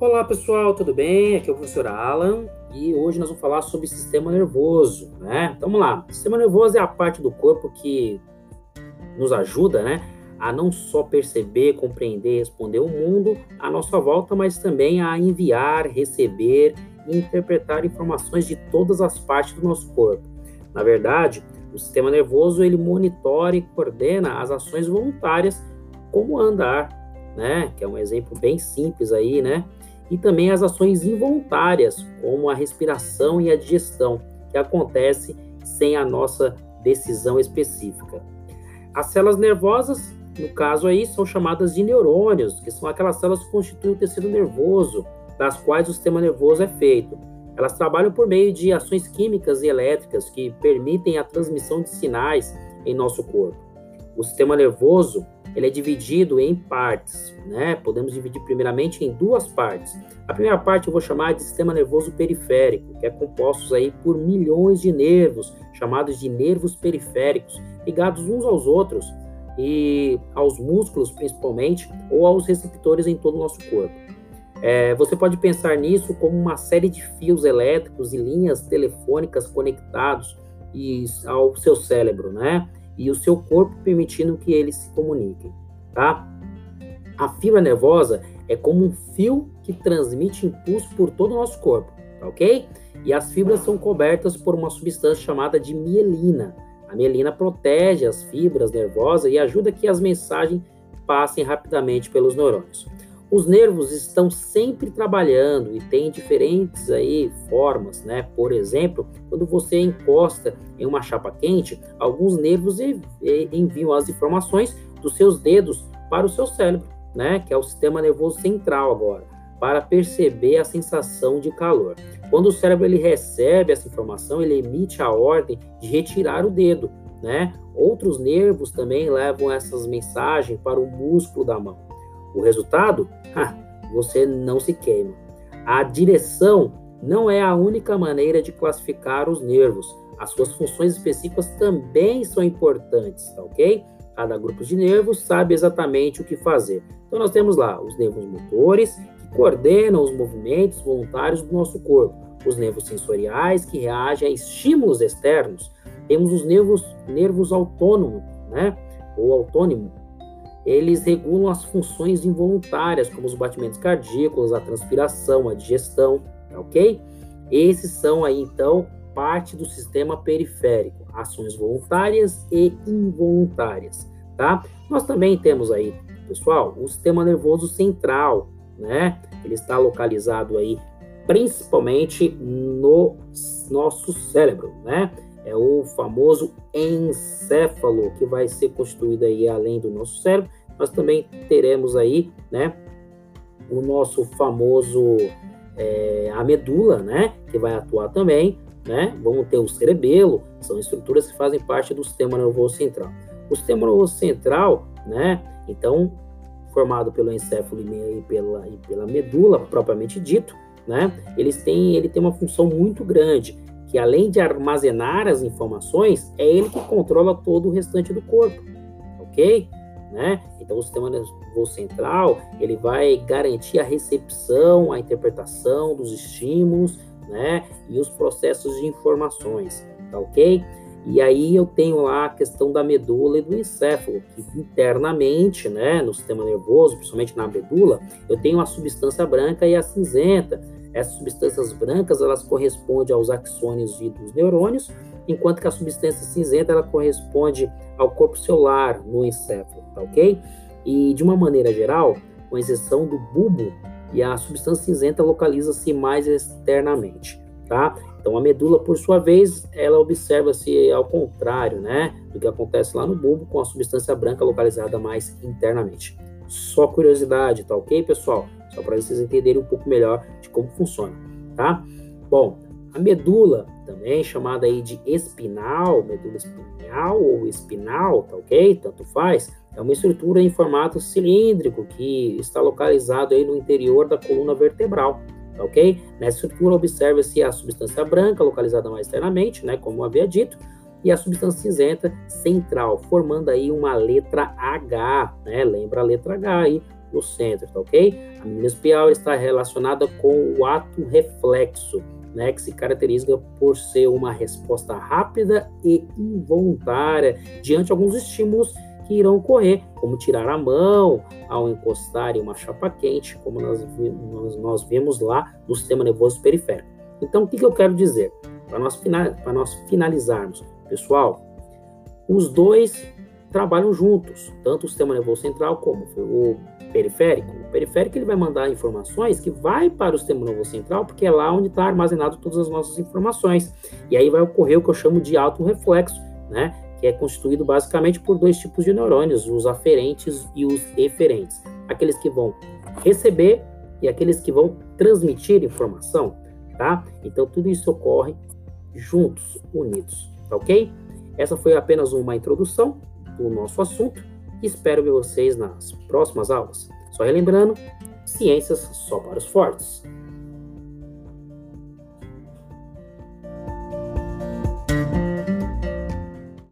Olá pessoal, tudo bem? Aqui é o professor Alan e hoje nós vamos falar sobre sistema nervoso, né? Então vamos lá. O sistema nervoso é a parte do corpo que nos ajuda, né, a não só perceber, compreender, responder o mundo à nossa volta, mas também a enviar, receber e interpretar informações de todas as partes do nosso corpo. Na verdade, o sistema nervoso ele monitora e coordena as ações voluntárias, como andar, né? Que é um exemplo bem simples aí, né? E também as ações involuntárias, como a respiração e a digestão, que acontece sem a nossa decisão específica. As células nervosas, no caso aí, são chamadas de neurônios, que são aquelas células que constituem o tecido nervoso, das quais o sistema nervoso é feito. Elas trabalham por meio de ações químicas e elétricas que permitem a transmissão de sinais em nosso corpo. O sistema nervoso ele é dividido em partes, né? Podemos dividir primeiramente em duas partes. A primeira parte eu vou chamar de sistema nervoso periférico, que é composto aí por milhões de nervos, chamados de nervos periféricos, ligados uns aos outros e aos músculos principalmente, ou aos receptores em todo o nosso corpo. É, você pode pensar nisso como uma série de fios elétricos e linhas telefônicas conectados e, ao seu cérebro, né? E o seu corpo permitindo que eles se comuniquem, tá? A fibra nervosa é como um fio que transmite impulso por todo o nosso corpo, tá ok? E as fibras são cobertas por uma substância chamada de mielina. A mielina protege as fibras nervosas e ajuda que as mensagens passem rapidamente pelos neurônios. Os nervos estão sempre trabalhando e tem diferentes aí formas, né? Por exemplo, quando você encosta em uma chapa quente, alguns nervos enviam as informações dos seus dedos para o seu cérebro, né? Que é o sistema nervoso central agora, para perceber a sensação de calor. Quando o cérebro ele recebe essa informação, ele emite a ordem de retirar o dedo, né? Outros nervos também levam essas mensagens para o músculo da mão. O resultado? Ha, você não se queima. A direção não é a única maneira de classificar os nervos. As suas funções específicas também são importantes, tá ok? Cada grupo de nervos sabe exatamente o que fazer. Então nós temos lá os nervos motores, que coordenam os movimentos voluntários do nosso corpo. Os nervos sensoriais, que reagem a estímulos externos. Temos os nervos, nervos autônomos, né? Ou autônomo, eles regulam as funções involuntárias, como os batimentos cardíacos, a transpiração, a digestão, tá ok? Esses são aí, então, parte do sistema periférico, ações voluntárias e involuntárias, tá? Nós também temos aí, pessoal, o sistema nervoso central, né? Ele está localizado aí principalmente no nosso cérebro, né? É o famoso encéfalo que vai ser constituído aí além do nosso cérebro nós também teremos aí, né, o nosso famoso é, a medula, né, que vai atuar também, né? Vamos ter o cerebelo, são estruturas que fazem parte do sistema nervoso central. O sistema nervoso central, né, então formado pelo encéfalo e pela, e pela medula propriamente dito, né? Eles têm, ele tem uma função muito grande, que além de armazenar as informações, é ele que controla todo o restante do corpo, ok? Né? Então o sistema nervoso central ele vai garantir a recepção, a interpretação dos estímulos, né? E os processos de informações, tá ok? E aí eu tenho lá a questão da medula e do encéfalo, que internamente, né, no sistema nervoso, principalmente na medula, eu tenho a substância branca e a cinzenta. Essas substâncias brancas, elas correspondem aos axônios e dos neurônios, enquanto que a substância cinzenta, ela corresponde ao corpo celular no encéfalo, tá ok? E de uma maneira geral, com exceção do bulbo, e a substância cinzenta localiza-se mais externamente, tá? Então a medula, por sua vez, ela observa-se ao contrário, né, do que acontece lá no bulbo, com a substância branca localizada mais internamente. Só curiosidade, tá ok, pessoal? Só para vocês entenderem um pouco melhor de como funciona, tá? Bom, a medula, também chamada aí de espinal, medula espinhal ou espinal, tá ok? Tanto faz. É uma estrutura em formato cilíndrico que está localizado aí no interior da coluna vertebral, tá ok? Nessa estrutura observa-se a substância branca, localizada mais externamente, né, como havia dito, e a substância cinzenta central, formando aí uma letra H, né? Lembra a letra H aí, no centro, tá ok? A membrana espial está relacionada com o ato reflexo, né, que se caracteriza por ser uma resposta rápida e involuntária diante de alguns estímulos que irão ocorrer, como tirar a mão ao encostar em uma chapa quente, como nós, nós, nós vemos lá no sistema nervoso periférico. Então, o que, que eu quero dizer? Para nós, nós finalizarmos, pessoal, os dois trabalham juntos, tanto o sistema nervoso central como o periférico. O periférico ele vai mandar informações que vai para o sistema nervoso central, porque é lá onde está armazenado todas as nossas informações. E aí vai ocorrer o que eu chamo de alto reflexo, né? Que é constituído basicamente por dois tipos de neurônios, os aferentes e os eferentes. Aqueles que vão receber e aqueles que vão transmitir informação, tá? Então tudo isso ocorre juntos, unidos, tá ok? Essa foi apenas uma introdução do nosso assunto e espero ver vocês nas próximas aulas. Só relembrando, ciências só para os fortes.